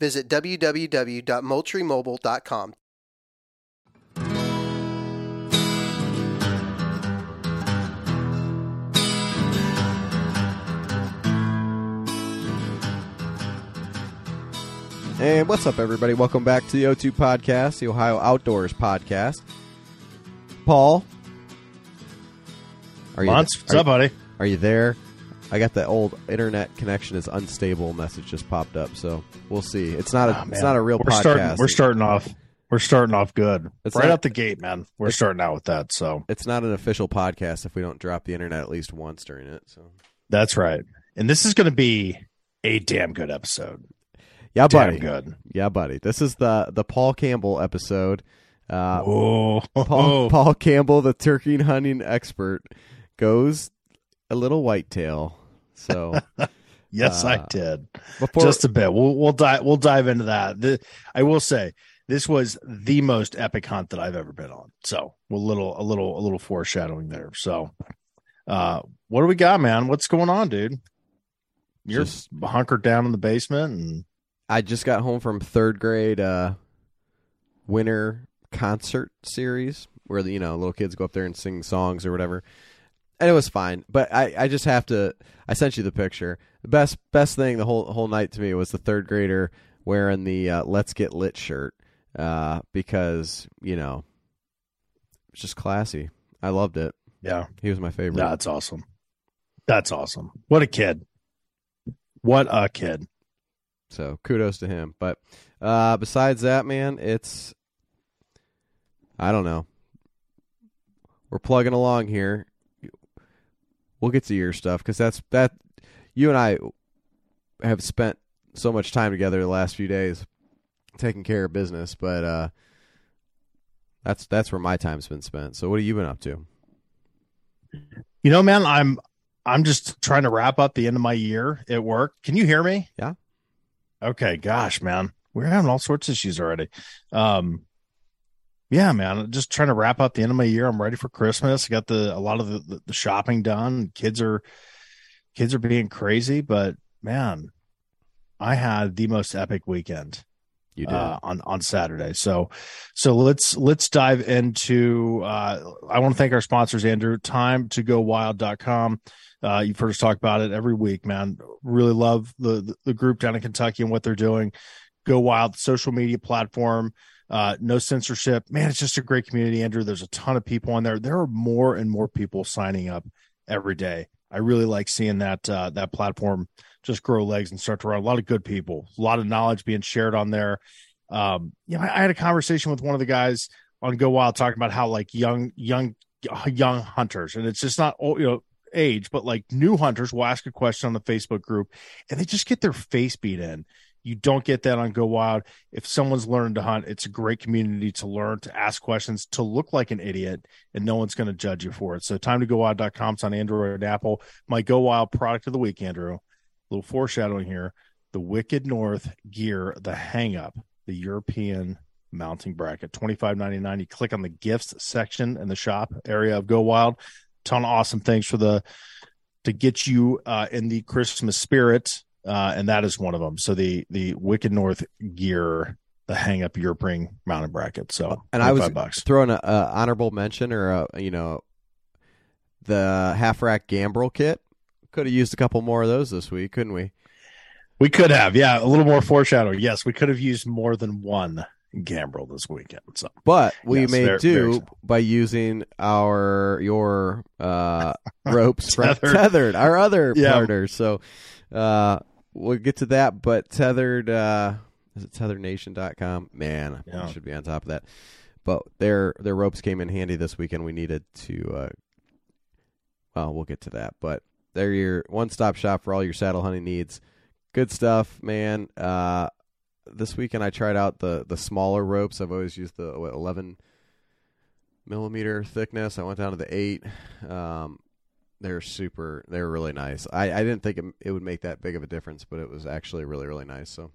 visit www.moultriemobile.com. And what's up, everybody? Welcome back to the O2 Podcast, the Ohio Outdoors Podcast. Paul, are you, Monts, what's are, up, buddy? are you there? I got the old internet connection is unstable message just popped up, so we'll see. It's not a Oh, it's not a real we're podcast. Starting, we're starting off. We're starting off good. It's right not- out the gate, man. We're starting out with that. So It's not an official podcast if we don't drop the internet at least once during it. So that's right. And this is going to be a damn good episode. yeah, Damn buddy. good. Yeah, buddy. This is the the Paul Campbell episode. Uh, oh, Paul, Paul Campbell, the turkey hunting expert, goes a little whitetail. So yes, uh, I did. before Just a bit. We'll we'll dive we'll dive into that. The, I will say this was the most epic hunt that I've ever been on. So a little a little a little foreshadowing there. So, uh, what do we got, man? What's going on, dude? You're Just- hunkered down in the basement and I just got home from third grade uh, winter concert series where the, you know little kids go up there and sing songs or whatever, and it was fine. But I, I just have to. I sent you the picture. The best best thing the whole whole night to me was the third grader wearing the uh, "Let's Get Lit" shirt uh, because you know it's just classy. I loved it. yeah. He was my favorite. That's awesome. That's awesome. What a kid. What a kid. So kudos to him. But uh, besides that, man, it's I don't know. We're plugging along here. We'll get to your stuff because that's that. You and I have spent so much time together the last few days taking care of business, but uh, that's that's where my time's been spent. So what have you been up to? You know, man, I'm I'm just trying to wrap up the end of my year at work. Can you hear me? Yeah. Okay, gosh, man. We're having all sorts of issues already. Um yeah, man, just trying to wrap up the end of my year. I'm ready for Christmas. I got the a lot of the, the, shopping done. Kids are kids are being crazy, but man, I had the most epic weekend You did. uh, on on Saturday. So so let's let's dive into uh I want to thank our sponsors Andrew time to go wild.com. Uh you've heard us talk about it every week, man. Really love the, the group down in Kentucky and what they're doing. Go Wild social media platform. Uh, no censorship, man. It's just a great community, Andrew. There's a ton of people on there. There are more and more people signing up every day. I really like seeing that uh, that platform just grow legs and start to run. A lot of good people, a lot of knowledge being shared on there. Um, you know, I, I had a conversation with one of the guys on Go Wild talking about how like young, young, young hunters, and it's just not you know age, but like new hunters will ask a question on the Facebook group, and they just get their face beat in. You don't get that on Go Wild. If someone's learning to hunt, it's a great community to learn, to ask questions, to look like an idiot, and no one's going to judge you for it. So, time to go wild.com. It's on Android and Apple. My Go Wild product of the week, Andrew. A little foreshadowing here. The Wicked North gear, the hang up, the European mounting bracket, twenty five ninety nine. You click on the gifts section in the shop area of Go Wild. Ton of awesome things for the to get you uh, in the Christmas spirit, uh, and that is one of them. So the the Wicked North gear, the hang up European mounting bracket. So and I was 25 bucks. throwing a, a honorable mention or a you know the half rack gambrel kit. Could have used a couple more of those this week, couldn't we? We could have, yeah, a little more foreshadowing. Yes, we could have used more than one. Gambrel this weekend. So, but we Yes, may very- do very by using our your uh, ropes from Tethered. tethered, our other Yeah. partners. So uh, we'll get to that. But tethered uh, is it tetherednation.com? Man, Yeah. I should be on top of that. But their their ropes came in handy this weekend. We needed to. Uh, well, we'll get to that. But they're your one stop shop for all your saddle hunting needs. Good stuff, man. Uh, this weekend I tried out the the smaller ropes. I've always used the what, 11 millimeter thickness. I went down to the eight. Um, they're super. They're really nice. I, I didn't think it, it would make that big of a difference, but it was actually really really nice. So,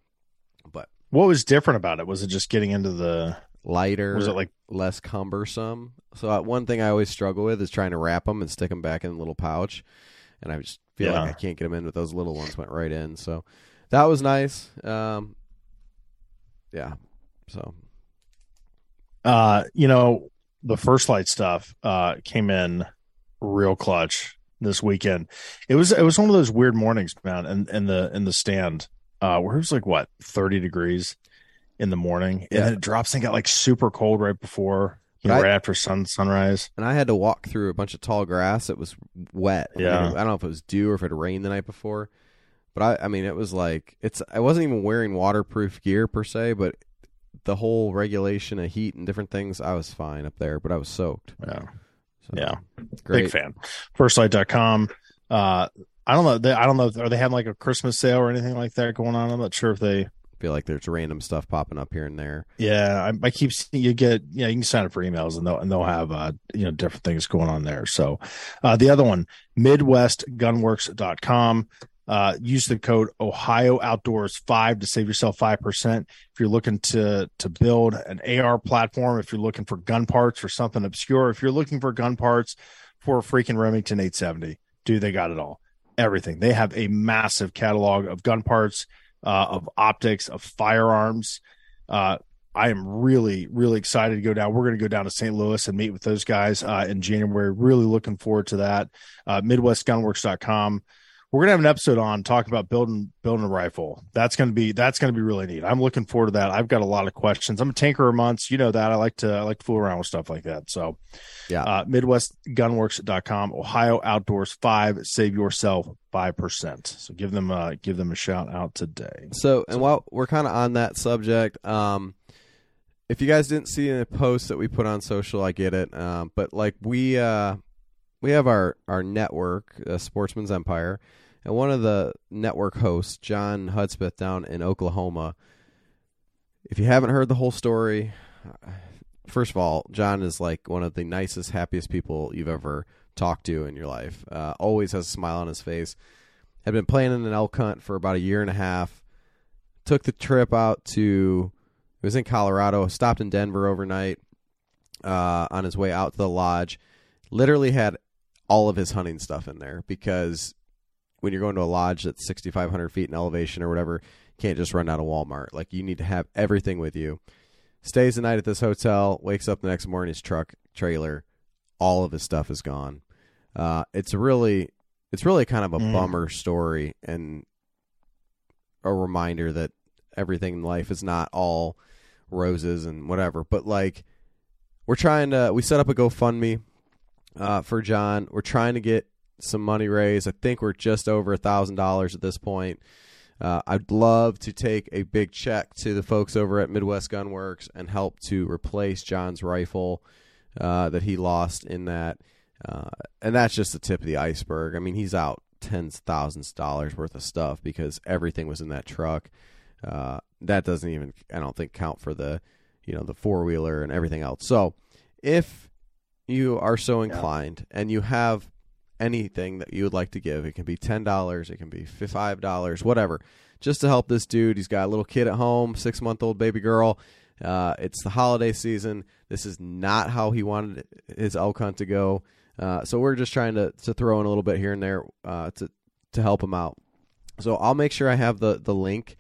but what was different about it? Was it just getting into the? lighter. Was it like? less cumbersome. So uh, one thing I always struggle with is trying to wrap them and stick them back in a little pouch, and I just feel Yeah. like I can't get them in. But those little ones went right in, so that was nice. Um, yeah. So Uh, you know, the first light stuff uh came in real clutch this weekend. It was it was one of those weird mornings, man, and in, the in the stand, uh, where it was like what thirty degrees in the morning, and Yeah. then it drops and got like super cold right before, you know, Right. right after sun sunrise. and I had to walk through a bunch of tall grass. It was wet. I mean, Yeah. I don't know if it was dew or if it rained the night before, but I I mean it was like it's. I wasn't even wearing waterproof gear per se, but the whole regulation of heat and different things, I was fine up there, but I was soaked. Yeah, So, Yeah. great. big fan. Firstlight.com. Uh, I don't know. They, I don't know. Are they having like a Christmas sale or anything like that going on? I'm not sure if they. feel like there's random stuff popping up here and there. Yeah, I, I keep seeing you get yeah you can sign up for emails and they'll and they'll have uh you know different things going on there. So uh the other one midwestgunworks.com uh use the code Ohio Outdoors 5 to save yourself 5% if you're looking to to build an AR platform, if you're looking for gun parts or something obscure, if you're looking for gun parts for a freaking Remington 870, dude, they got it all. Everything. They have a massive catalog of gun parts, uh, of optics, of firearms. Uh, I am really, really excited to go down. We're going to go down to St. Louis and meet with those guys uh, in January. Really looking forward to that. Uh, MidwestGunworks.com. We're going to have an episode on talking about building building a rifle. That's going to be that's to be really neat. I'm looking forward to that. I've got a lot of questions. I'm a tanker of months. You know that. I like to I like to fool around with stuff like that. So, Yeah. uh, MidwestGunworks.com. Ohio Outdoors Five. Save yourself five percent. So give them uh give them a shout out today. So, and while we're kind of on that subject, um, if you guys didn't see the post that we put on social, I get it. Um, but like we, uh, we have our our network, uh, Sportsman's Empire, and one of the network hosts, John Hudspeth, down in Oklahoma. If you haven't heard the whole story, uh, first of all, John is like one of the nicest, happiest people you've ever talked to in your life. Uh, always has a smile on his face. Had been planning an elk hunt for about a year and a half. Took the trip out to. It was in Colorado. Stopped in Denver overnight. Uh, on his way out to the lodge, literally had all of his hunting stuff in there because when you're going to a lodge that's 6,500 feet in elevation or whatever, you can't just run out of Walmart. Like you need to have everything with you. Stays the night at this hotel. Wakes up the next morning. His truck, trailer, all of his stuff is gone. Uh, it's really, it's really kind of a Mm. bummer story and a reminder that everything in life is not all roses and whatever. But like, we're trying to, we set up a GoFundMe uh, for John. We're trying to get some money raised. I think we're just over a thousand dollars at this point. Uh, I'd love to take a big check to the folks over at Midwest Gunworks and help to replace John's rifle uh, that he lost in that. Uh, and that's just the tip of the iceberg. I mean, he's out tens of thousands of dollars worth of stuff because everything was in that truck. Uh, that doesn't even, I don't think, count for the, you know, the four wheeler and everything else. So, if you are so inclined and you have anything that you would like to give, it can be ten dollars, it can be five dollars, whatever, just to help this dude. He's got a little kid at home, six month old baby girl. Uh, it's the holiday season. This is not how he wanted his elk hunt to go. Uh, so we're just trying to, to throw in a little bit here and there uh, to to help him out. So I'll make sure I have the the link.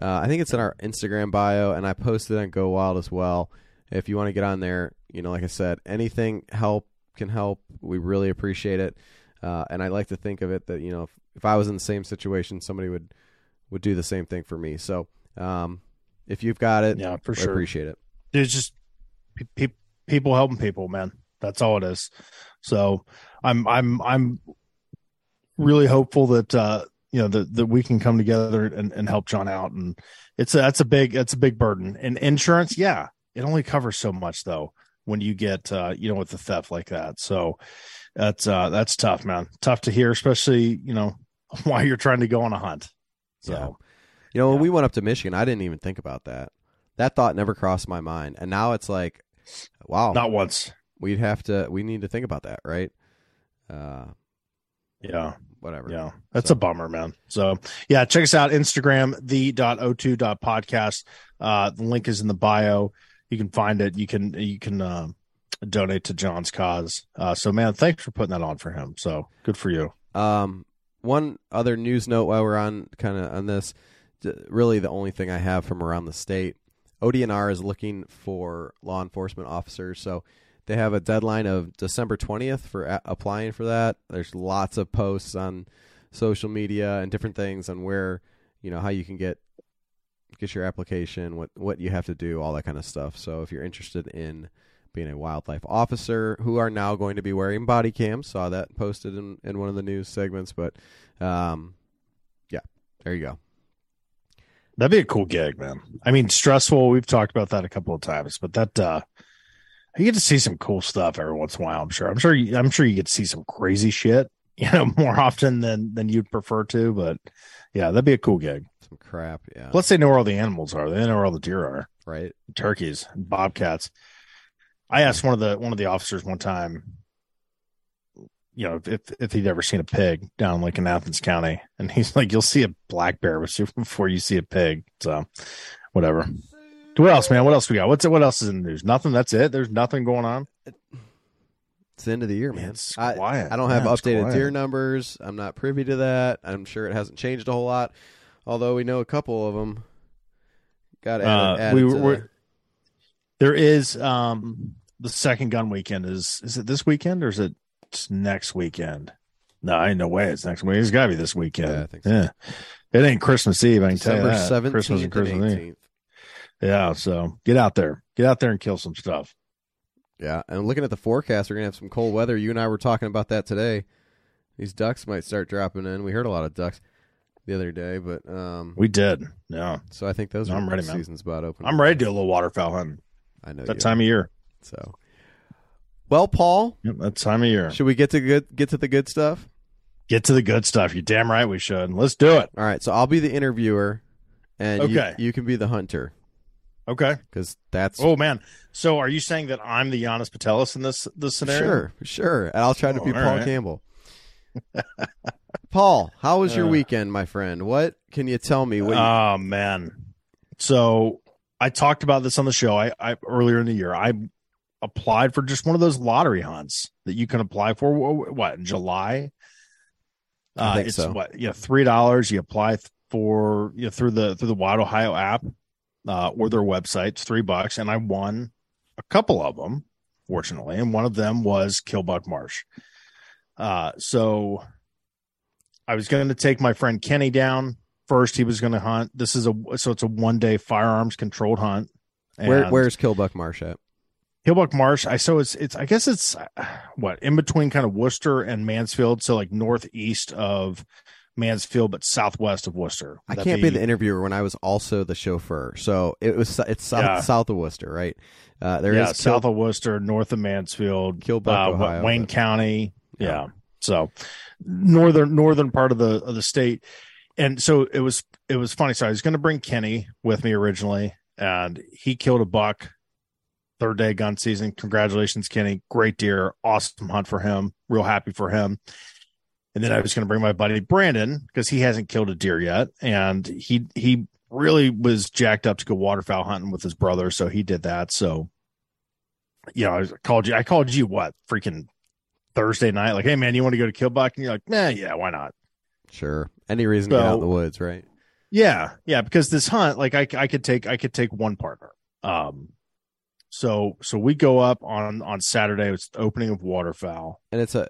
Uh, I think it's in our Instagram bio, and I posted on Go Wild as well. If you want to get on there, you know, like I said, anything help can help. We really appreciate it, uh, and I like to think of it that you know, if, if I was in the same situation, somebody would would do the same thing for me. So, um, if you've got it, Yeah, for I sure. appreciate it. It's just pe- pe- people helping people, man. That's all it is. So I'm I'm I'm really hopeful that uh you know that that we can come together and, and help John out and it's a, that's a big that's a big burden and insurance yeah it only covers so much though when you get uh you know with the theft like that so that's uh that's tough man tough to hear especially you know while you're trying to go on a hunt so Yeah. You know, when we went up to Michigan, I didn't even think about that. That thought never crossed my mind, and now it's like, wow, not once we'd have to. We need to think about that, right? Uh, yeah whatever. Yeah, that's So- a bummer, man. So yeah, check us out Instagram the dot o two dot podcast. Uh, the link is in the bio. You can find it. You can you can uh, donate to John's cause. Uh, so man, thanks for putting that on for him. So good for you. Um, one other news note while we're on kind of on this, really the only thing I have from around the state, ODNR is looking for law enforcement officers. So they have a deadline of December twentieth for a- applying for that. There's lots of posts on social media and different things on where you know how you can get get your application, what what you have to do, all that kind of stuff. So if you're interested in being a wildlife officer who are now going to be wearing body cams. Saw that posted in, in one of the news segments, but um, yeah, there you go. That'd be a cool gig, man. I mean, stressful. We've talked about that a couple of times, but that uh you get to see some cool stuff every once in a while. I'm sure. I'm sure. You, I'm sure you get to see some crazy shit. You know, more often than than you'd prefer to. But yeah, that'd be a cool gig. Some crap, yeah, Plus, they know where all the animals are. They know where all the deer are, right. turkeys, bobcats. I asked one of the one of the officers one time, you know, if if he'd ever seen a pig down like in Athens County, and he's like, "You'll see a black bear before you see a pig." So, whatever. What else, man? What else we got? What's what else is in the news? Nothing. That's it. There's nothing going on. It's the end of the year, man. It's I, quiet. I don't have Yeah, updated quiet. deer numbers. I'm not privy to that. I'm sure it hasn't changed a whole lot, although we know a couple of them got added. Uh, added we to were, we're, there is um the second gun weekend is is it this weekend or is it next weekend? No, ain't no way it's next week. It's got to be this weekend. Yeah, I think so. Yeah. It ain't Christmas Eve. I can tell you December that. Christmas and and Christmas Eve. Yeah. So get out there, get out there and kill some stuff. Yeah, and looking at the forecast, we're gonna have some cold weather. You and I were talking about that today. These ducks might start dropping in. We heard a lot of ducks the other day, but um, We did. Yeah. so I think those No, are I'm ready, man. season's about open. I'm ready to do a little waterfowl hunting. I know That you time of year. So, well, Paul, Yep, that time of year. should we get to good get to the good stuff? Get to the good stuff. You're damn right we should. Let's do it. All right, so I'll be the interviewer, and you- Okay. you, can be the hunter Okay. because that's Oh man. So are you saying that I'm the Giannis Patelis in this this scenario? sure, sure. And I'll try to Oh, be Paul right. Campbell. Paul, how was your Uh. weekend, my friend? What can you tell me? What you- Oh man. So I talked about this on the show. I, I earlier in the year I applied for just one of those lottery hunts that you can apply for. What in July? Uh, it's so. what you know, three dollars. You apply for you know, through the through the Wild Ohio app uh, or their website. It's three bucks, and I won a couple of them, fortunately, and one of them was Killbuck Marsh. Uh, so I was going to take my friend Kenny down first. He was going to hunt. This is a so it's a one day firearms controlled hunt. where where's Killbuck Marsh at? Killbuck Marsh? I so it's it's I guess it's what in between kind of Wooster and Mansfield, so like northeast of Mansfield, but southwest of Wooster. I can't be the interviewer when I was also the chauffeur. So it was it's south, Yeah. south of Wooster, right? Uh, there is yeah, Kill- south of Wooster, north of Mansfield, Killbuck, uh, Ohio, Wayne but- County. Yeah. Yeah. So northern northern part of the of the state. And so it was it was funny. So I was gonna bring Kenny with me originally, and he killed a buck third day gun season. Congratulations, Kenny. Great deer. Awesome hunt for him. Real happy for him. And then I was gonna bring my buddy Brandon because he hasn't killed a deer yet. And he he really was jacked up to go waterfowl hunting with his brother. So he did that. So you know, I called you I called you what freaking Thursday night, like, hey man, you want to go to Killbuck? And you're like, nah, yeah, why not? Sure. Any reason to get out in the woods, right? Yeah, yeah, because this hunt, like, I I could take I could take one partner. Um, so so we go up on on Saturday. It's the opening of waterfowl, And it's a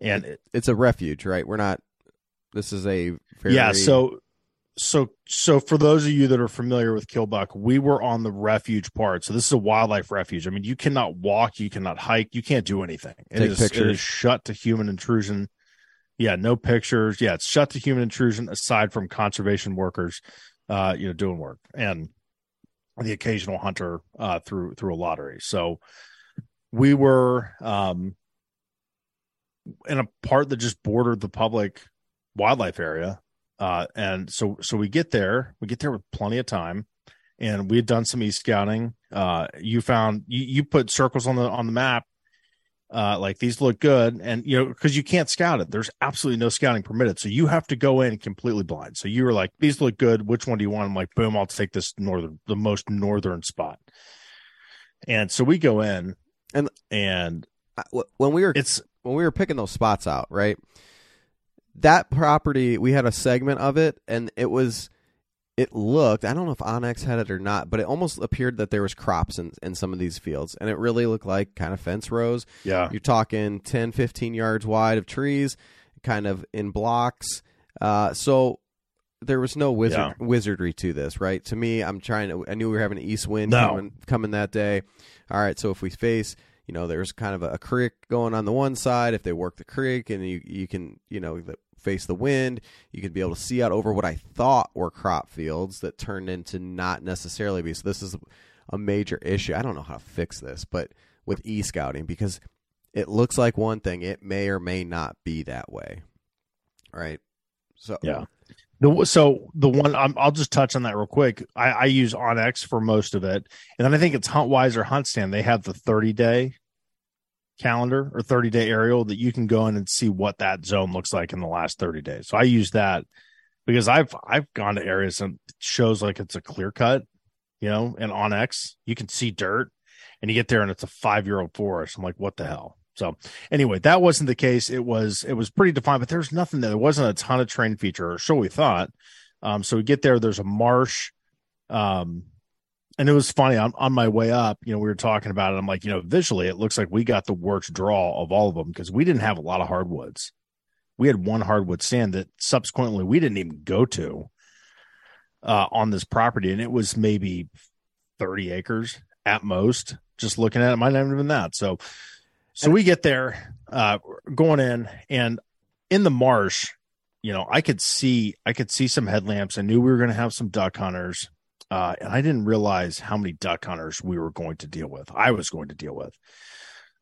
and it, it's a refuge, right? We're not. This is a very yeah, so so so for those of you that are familiar with Killbuck, we were on the refuge part. So this is a wildlife refuge. I mean, you cannot walk, you cannot hike, you can't do anything. It Take is, pictures. is shut to human intrusion. Yeah, no pictures. Yeah, it's shut to human intrusion aside from conservation workers, uh, you know, doing work and the occasional hunter uh, through through a lottery. So we were um, in a part that just bordered the public wildlife area uh, and so so we get there, we get there with plenty of time, and we had done some e scouting. Uh, you found you, you put circles on the on the map, uh, like these look good, and you know because you can't scout it. There's absolutely no scouting permitted, so you have to go in completely blind. So you were like, these look good. Which one do you want? I'm like, boom, I'll take this northern, the most northern spot. And so we go in, And- and when we were it's when we were picking those spots out, right? That property, we had a segment of it, and it was, it looked. I don't know if onX had it or not, but it almost appeared that there was crops in in some of these fields, and it really looked like kind of fence rows. yeah, You're talking 10, 15 yards wide of trees, kind of in blocks. Uh, so there was no wizard Yeah. wizardry to this, right? To me, I'm trying to. I knew we were having an east wind No. coming coming that day. All right, so if we face, you know, there's kind of a, a creek going on the one side. If they work the creek and you you can you know the, face the wind, you could be able to see out over what I thought were crop fields that turned into not necessarily be. So this is a major issue. I don't know how to fix this, but with e scouting because it looks like one thing, it may or may not be that way. Right. So Yeah. The so the one I'm, I'll just touch on that real quick. I, I use onX for most of it, and then I think it's Huntwise or HuntStand. They have the 30 day calendar or 30 day aerial that you can go in and see what that zone looks like in the last 30 days. So I use that because I've I've gone to areas and shows like it's a clear cut, you know, and onX you can see dirt, and you get there and it's a five year old forest. I'm like, what the hell? So anyway, that wasn't the case. It was it was pretty defined, but there's nothing there. There wasn't a ton of train feature, or so we thought. Um, so we get there. There's a marsh, um, and it was funny on on my way up. You know, we were talking about it. I'm like, you know, visually, it looks like we got the worst draw of all of them because we didn't have a lot of hardwoods. We had one hardwood stand that subsequently we didn't even go to uh, on this property, and it was maybe 30 acres at most. Just looking at it, might not even been that. So, so we get there, uh, going in, and in the marsh, you know, I could see, I could see some headlamps. I knew we were going to have some duck hunters, uh, and I didn't realize how many duck hunters we were going to deal with. I was going to deal with,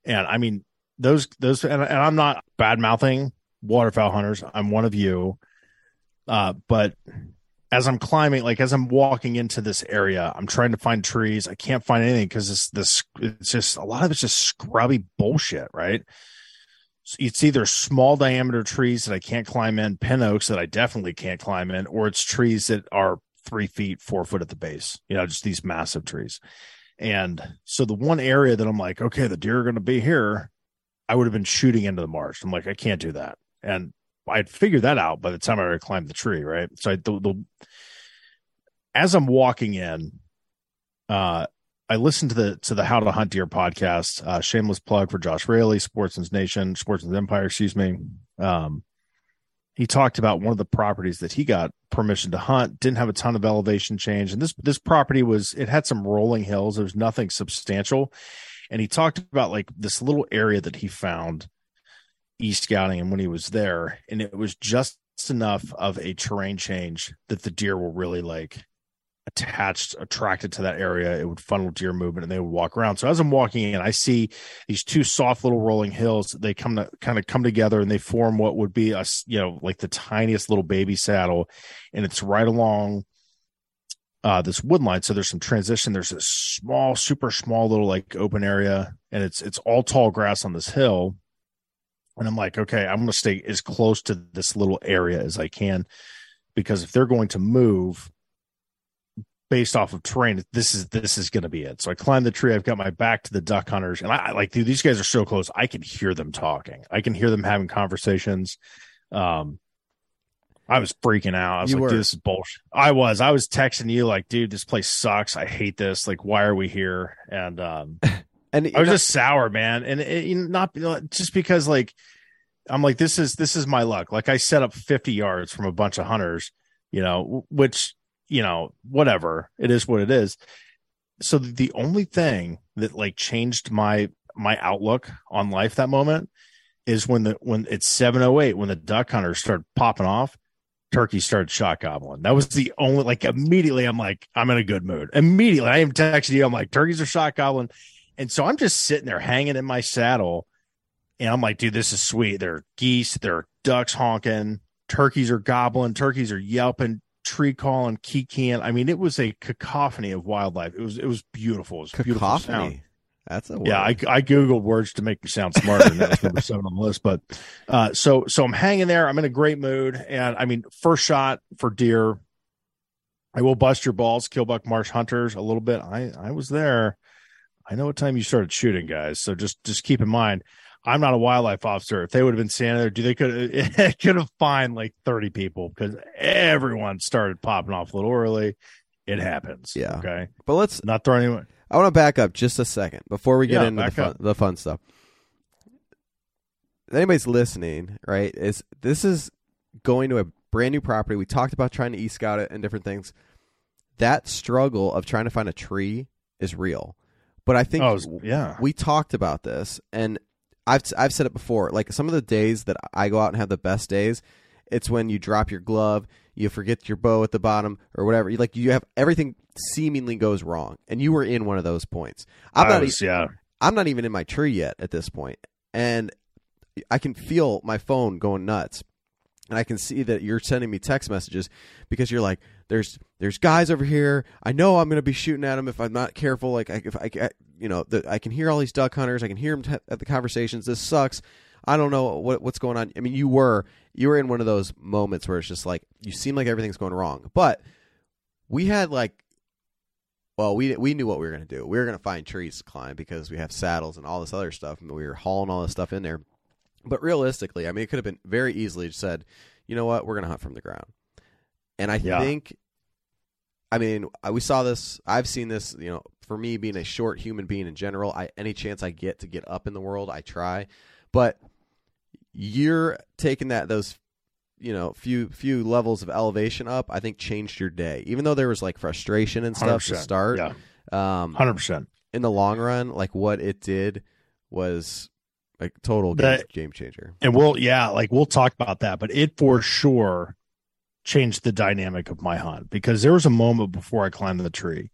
and I mean, those, those, and, and I'm not bad mouthing waterfowl hunters. I'm one of you, uh, but as I'm climbing, like as I'm walking into this area, I'm trying to find trees. I can't find anything because it's this. It's just a lot of it's just scrubby bullshit, right? It's either small diameter trees that I can't climb in, pin oaks that I definitely can't climb in, or it's trees that are three feet, four foot at the base. You know, just these massive trees. And so the one area that I'm like, okay, the deer are going to be here. I would have been shooting into the marsh. I'm like, I can't do that. And I'd figured that out by the time I climbed the tree, right? So I, the, the as I'm walking in, uh, I listened to the to the How to Hunt Deer podcast. Uh, shameless plug for Josh Raley, Sportsman's Nation, Sportsman's Empire, excuse me. Um, he talked about one of the properties that he got permission to hunt. Didn't have a ton of elevation change, and this this property was it had some rolling hills. There was nothing substantial, and he talked about like this little area that he found e scouting and when he was there and it was just enough of a terrain change that the deer were really like attached attracted to that area it would funnel deer movement and they would walk around. So as i'm walking in i see these two soft little rolling hills. They come to kind of come together and they form what would be a, you know like the tiniest little baby saddle. And it's right along uh this wood line. So there's some transition. There's this small super small little like open area and it's it's all tall grass on this hill. And I'm like, okay, I'm going to stay as close to this little area as I can because if they're going to move based off of terrain, this is this is going to be it. So I climb the tree. I've got my back to the duck hunters, and I, I like dude, these guys are so close. I can hear them talking. I can hear them having conversations. Um, I was freaking out. I was You like, were. dude, this is bullshit. I was. I was texting you like, dude, this place sucks. I hate this. Like, why are we here? And um, and I was just sour, man, and it, not just because like I'm like this is this is my luck. Like I set up 50 yards from a bunch of hunters, you know, which, you know, whatever. It is what it is. So the only thing that like changed my my outlook on life that moment is when the when it's 708 when the duck hunters start popping off turkey started shot gobbling that was the only like immediately i'm like i'm in a good mood immediately i even texted you i'm like turkeys are shot gobbling and so i'm just sitting there hanging in my saddle and i'm like dude this is sweet there are geese there are ducks honking turkeys are gobbling turkeys are yelping tree calling kikiing i mean it was a cacophony of wildlife it was it was beautiful it was a beautiful sound Cacophony. That's a word. yeah, I, I googled words to make me sound smarter, and that was number seven on the list. But uh, so so I'm hanging there. I'm in a great mood, and I mean, first shot for deer. I will bust your balls, Killbuck Marsh Hunters, a little bit. I I was there. I know what time you started shooting, guys. So just just keep in mind, I'm not a wildlife officer. If they would have been standing there, do they could it could have fined like 30 people because everyone started popping off a little early. It happens. Yeah. Okay. but let's. Not throw anyone. I want to back up just a second before we get Yeah, into the fun, the fun stuff. Anybody's listening, right? Is this is going to a brand new property? We talked about trying to e scout it and different things. That struggle of trying to find a tree is real, but I think Oh, yeah. we talked about this and I've I've said it before like some of the days that I go out and have the best days it's when you drop your glove you forget your bow at the bottom or whatever you like you have everything seemingly goes wrong and you were in one of those points I'm not was, yeah. I'm not even in my tree yet at this point and I can feel my phone going nuts and I can see that you're sending me text messages because you're like, "There's there's guys over here. I know I'm going to be shooting at them if I'm not careful. Like, I, if I, I- you know, the, I can hear all these duck hunters. I can hear them t- at the conversations. This sucks. I don't know what what's going on. I mean, you were you were in one of those moments where it's just like you seem like everything's going wrong, but we had like. Well, we we knew what we were going to do. We were going to find trees to climb because we have saddles and all this other stuff, and we were hauling all this stuff in there. But realistically, I mean, it could have been very easily said, you know what, we're going to hunt from the ground. And I Yeah. think, I mean, I- we saw this. I've seen this. You know, for me being a short human being in general, I any chance I get to get up in the world, I try. But you're taking that those, you know, few few levels of elevation up. I think changed your day, even though there was like frustration and stuff to 100%. start. Yeah. Um, Hundred percent. in the long run, like what it did was a total game, That- game changer. And we'll yeah, like we'll talk about that, but it for sure changed the dynamic of my hunt because there was a moment before I climbed the tree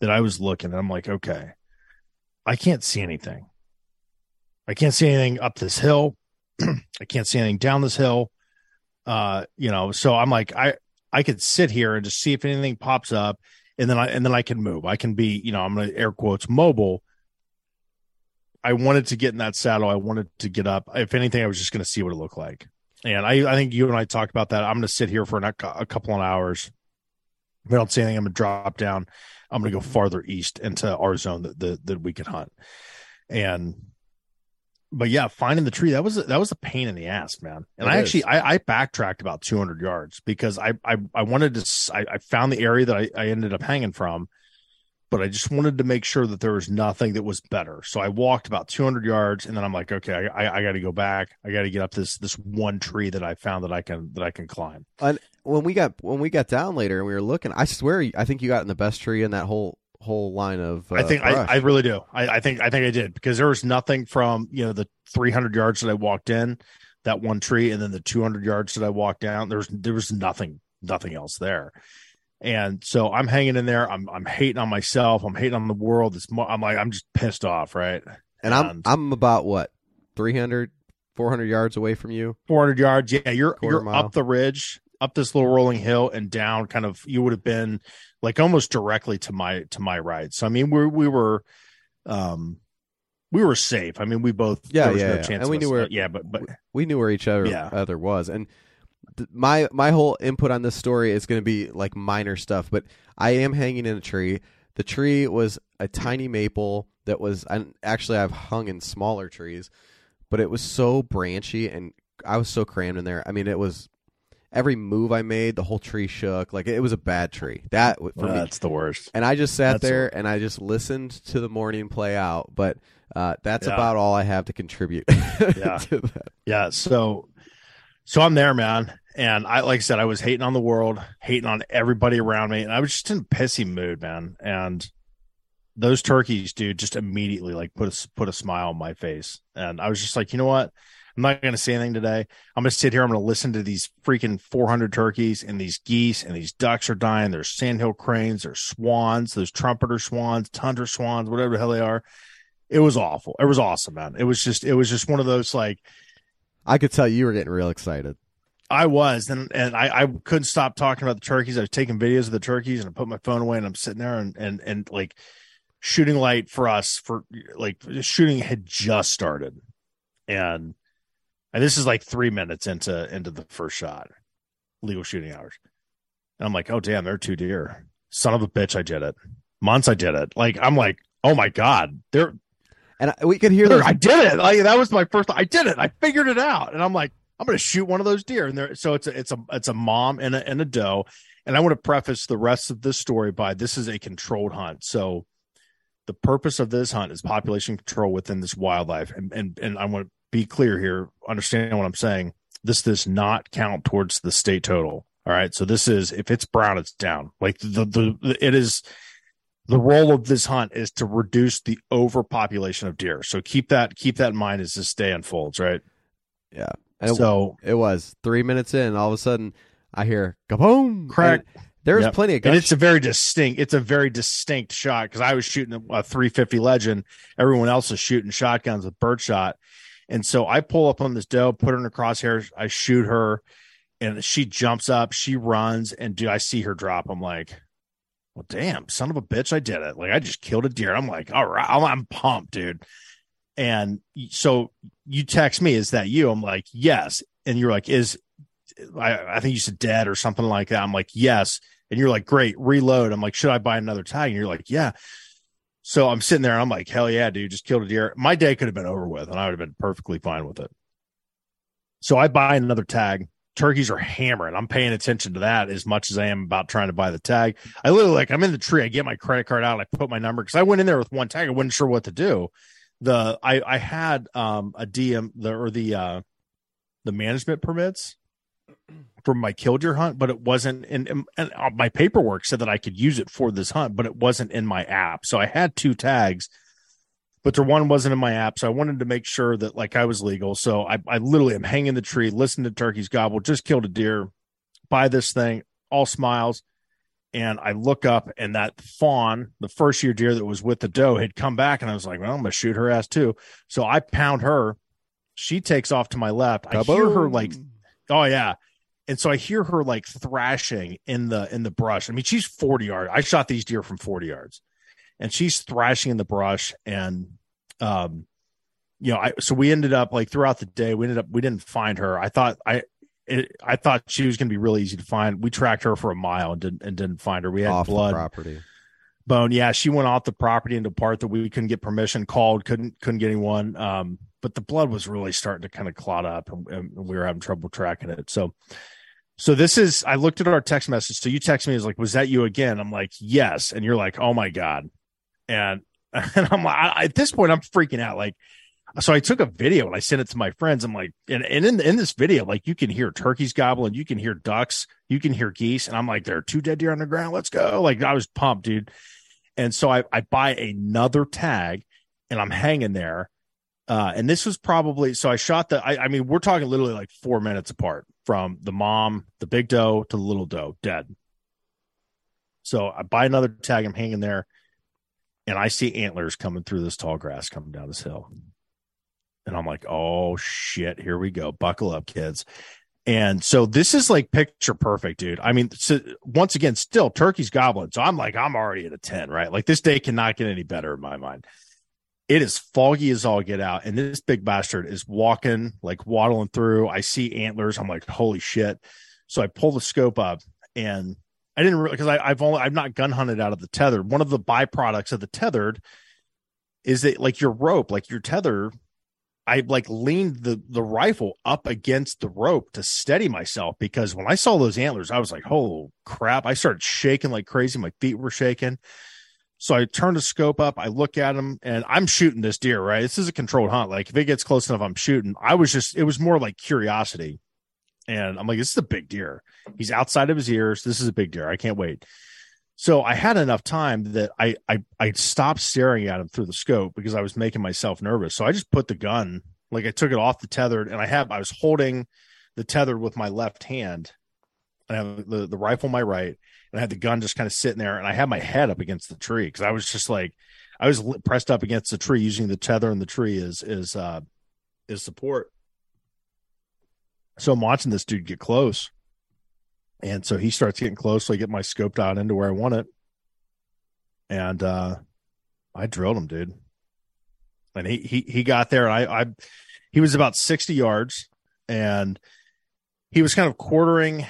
that I was looking and I'm like, okay, I can't see anything. I can't see anything up this hill. I can't see anything down this hill. Uh, you know, so I'm like, I I could sit here and just see if anything pops up and then I and then I can move. I can be, you know, I'm gonna air quotes mobile. I wanted to get in that saddle. I wanted to get up. If anything, I was just going to see what it looked like. And I, I think you and I talked about that. I'm going to sit here for an, a couple of hours. If I don't see anything, I'm going to drop down. I'm going to go farther east into our zone that, that that we can hunt. And, but yeah, finding the tree that was that was a pain in the ass, man. And It I is. actually I, I backtracked about 200 yards because I I, I wanted to I found the area that I, I ended up hanging from, but I just wanted to make sure that there was nothing that was better. So I walked about 200 yards, and then I'm like, okay, I, I, I got to go back. I got to get up this this one tree that I found that I can that I can climb. And When we got when we got down later and we were looking, I swear, I think you got in the best tree in that whole whole line of. Uh, I think I. I really do. I, I think I think I did because there was nothing from you know the 300 yards that I walked in, that one tree, and then the 200 yards that I walked down. There was there was nothing nothing else there. And so I'm hanging in there. I'm I'm hating on myself. I'm hating on the world. It's I'm like I'm just pissed off, right? and I'm I'm about what 300, 400 yards away from you. 400 yards. Yeah, you're you're mile. up the ridge, up this little rolling hill, and down. Kind of, you would have been like almost directly to my to my right. So I mean, we we were, um, we were safe. I mean, we both Yeah, there was yeah, no yeah. chance. And we knew where- yeah, but but We knew where each other Yeah. other was, and th- my my whole input on this story is going to be like minor stuff, but I am hanging in a tree. The tree was a tiny maple that was and actually I've hung in smaller trees, but it was so branchy and I was so crammed in there. I mean, it was every move I made, the whole tree shook. Like it was a bad tree. That for me. that's the worst. And I just sat That's there and I just listened to the morning play out. But uh, that's Yeah. about all I have to contribute Yeah. to that. Yeah. So, so I'm there, man. And I, like I said, I was hating on the world, hating on everybody around me, and I was just in a pissy mood, man. And those turkeys, dude, just immediately like put a put a smile on my face, and I was just like, you know what? I'm not going to say anything today. I'm going to sit here. I'm going to listen to these freaking 400 turkeys and these geese and these ducks are dying. There's sandhill cranes, there's swans, there's trumpeter swans, tundra swans, whatever the hell they are. It was awful. It was awesome, man. It was just, it was just one of those like. I could tell you were getting real excited. I was, and and I, I couldn't stop talking about the turkeys. I was taking videos of the turkeys, and I put my phone away, and I'm sitting there, and and and like shooting light for us for like shooting had just started, and and this is like three minutes into into the first shot, legal shooting hours. And I'm like, oh damn, there are two deer. Son of a bitch, I did it. Monts I did it. Like I'm like, oh my god, they're and we could hear those. I did it. Like that was my first. I did it. I figured it out. And I'm like, I'm going to shoot one of those deer. And there, so it's a, it's a, it's a mom and a, and a doe. And I want to preface the rest of this story by this is a controlled hunt. So the purpose of this hunt is population control within this wildlife. And, and, and I want to be clear here, understand what I'm saying. This does not count towards the state total. All right. So this is, if it's brown, it's down. Like the, the, it is, the role of this hunt is to reduce the overpopulation of deer. So keep that, keep that in mind as this day unfolds, right? Yeah. And so it was three minutes in. All of a sudden, I hear kaboom, crack. There's yep. plenty of guns. And it's a very distinct. It's a very distinct shot because I was shooting a 350 Legend. Everyone else is shooting shotguns with birdshot, and so I pull up on this doe, put her in the crosshairs. I shoot her, and she jumps up. She runs, and do I see her drop? I'm like, well, damn, son of a bitch, I did it. Like I just killed a deer. I'm like, all right, I'm, I'm pumped, dude. And so you text me, is that you? I'm like, yes. And you're like, is I, I think you said dead or something like that. I'm like, yes. And you're like, great, reload. I'm like, should I buy another tag? And you're like, yeah. So I'm sitting there. I'm like, hell yeah, dude, just killed a deer. My day could have been over with, and I would have been perfectly fine with it. So I buy another tag. Turkeys are hammering. I'm paying attention to that as much as I am about trying to buy the tag. I literally like I'm in the tree. I get my credit card out. I put my number because I went in there with one tag. I wasn't sure what to do the I I had um a DM the or the uh the management permits for my killdeer hunt, but it wasn't in and, and uh, my paperwork said that I could use it for this hunt, but it wasn't in my app. So I had two tags, but the one wasn't in my app. So I wanted to make sure that like I was legal. So I, I literally am hanging the tree, listen to turkeys gobble, just killed a deer, buy this thing, all smiles and I look up and that fawn, the first year deer that was with the doe, had come back, and I was like, "Well, I'm gonna shoot her ass too." So I pound her. She takes off to my left. I hear her like, "Oh yeah," and so I hear her like thrashing in the in the brush. I mean, she's 40 yards. I shot these deer from 40 yards, and she's thrashing in the brush. And um, you know, I so we ended up like throughout the day, we ended up we didn't find her. I thought I it, I thought she was going to be really easy to find. We tracked her for a mile and didn't and didn't find her. We had off blood property. Bone, yeah, she went off the property into part that we couldn't get permission. Called, couldn't couldn't get anyone. Um, but the blood was really starting to kind of clot up, and, and, we were having trouble tracking it. So, so this is. I looked at our text message. So you text me is like, "Was that you again?" I'm like, "Yes," and you're like, "Oh my god," and and I'm like, I, at this point, I'm freaking out. Like, so I took a video and I sent it to my friends. I'm like, and, and in in this video, like you can hear turkeys gobbling, you can hear ducks, you can hear geese, and I'm like, there are two dead deer on the ground. Let's go! Like I was pumped, dude. And so I I buy another tag, and I'm hanging there. Uh, and this was probably so I shot the. I, I mean, we're talking literally like four minutes apart from the mom, the big doe to the little doe, dead. So I buy another tag. I'm hanging there, and I see antlers coming through this tall grass coming down this hill and I'm like, oh shit, here we go. Buckle up, kids. And so this is like picture perfect, dude. I mean, so once again, still turkey's gobbling. So I'm like, I'm already at a 10, right? Like this day cannot get any better in my mind. It is foggy as all get out. And this big bastard is walking, like waddling through. I see antlers. I'm like, holy shit. So I pull the scope up and I didn't really, because I've only, I've not gun hunted out of the tethered. One of the byproducts of the tethered is that like your rope, like your tether I like leaned the the rifle up against the rope to steady myself because when I saw those antlers, I was like, "Oh crap!" I started shaking like crazy. My feet were shaking. So I turned the scope up. I look at him, and I'm shooting this deer. Right, this is a controlled hunt. Like if it gets close enough, I'm shooting. I was just, it was more like curiosity, And I'm like, this is a big deer. He's outside of his ears. This is a big deer. I can't wait. So I had enough time that I I I stopped staring at him through the scope because I was making myself nervous. So I just put the gun, like I took it off the tethered, and I have I was holding the tethered with my left hand, and I have the the rifle my right, and I had the gun just kind of sitting there, and I had my head up against the tree because I was just like I was pressed up against the tree using the tether and the tree is is uh is support. So I'm watching this dude get close. And so he starts getting close. So I get my scope out into where I want it. And uh I drilled him, dude. And he he he got there and I I he was about 60 yards and he was kind of quartering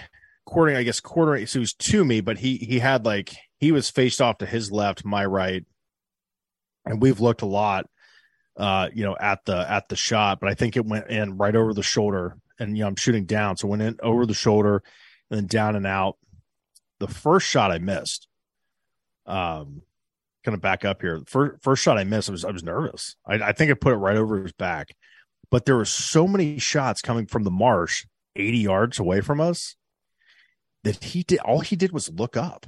quartering, I guess quartering so he was to me, but he he had like he was faced off to his left, my right. And we've looked a lot uh, you know, at the at the shot, but I think it went in right over the shoulder and you know, I'm shooting down. So went in over the shoulder and then down and out. The first shot I missed. Um, kind of back up here. First, first shot I missed, I was I was nervous. I, I think I put it right over his back, but there were so many shots coming from the marsh, 80 yards away from us, that he did. All he did was look up.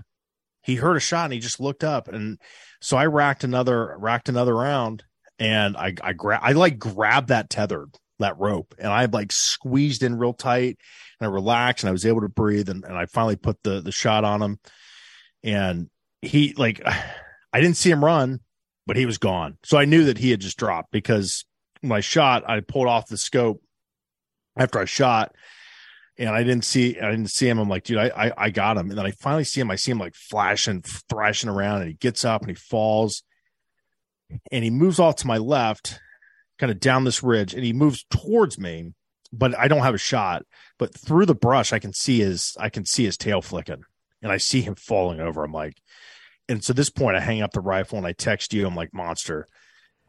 He heard a shot and he just looked up, and so I racked another racked another round, and I I grab I like grabbed that tethered that rope. And I like squeezed in real tight and I relaxed and I was able to breathe and, and I finally put the the shot on him. And he like I didn't see him run but he was gone. So I knew that he had just dropped because my shot I pulled off the scope after I shot and I didn't see I didn't see him. I'm like dude I, I I got him. And then I finally see him. I see him like flashing thrashing around and he gets up and he falls and he moves off to my left kind of down this ridge and he moves towards me, but I don't have a shot. But through the brush, I can see his I can see his tail flicking and I see him falling over. I'm like, and so this point I hang up the rifle and I text you, I'm like, monster.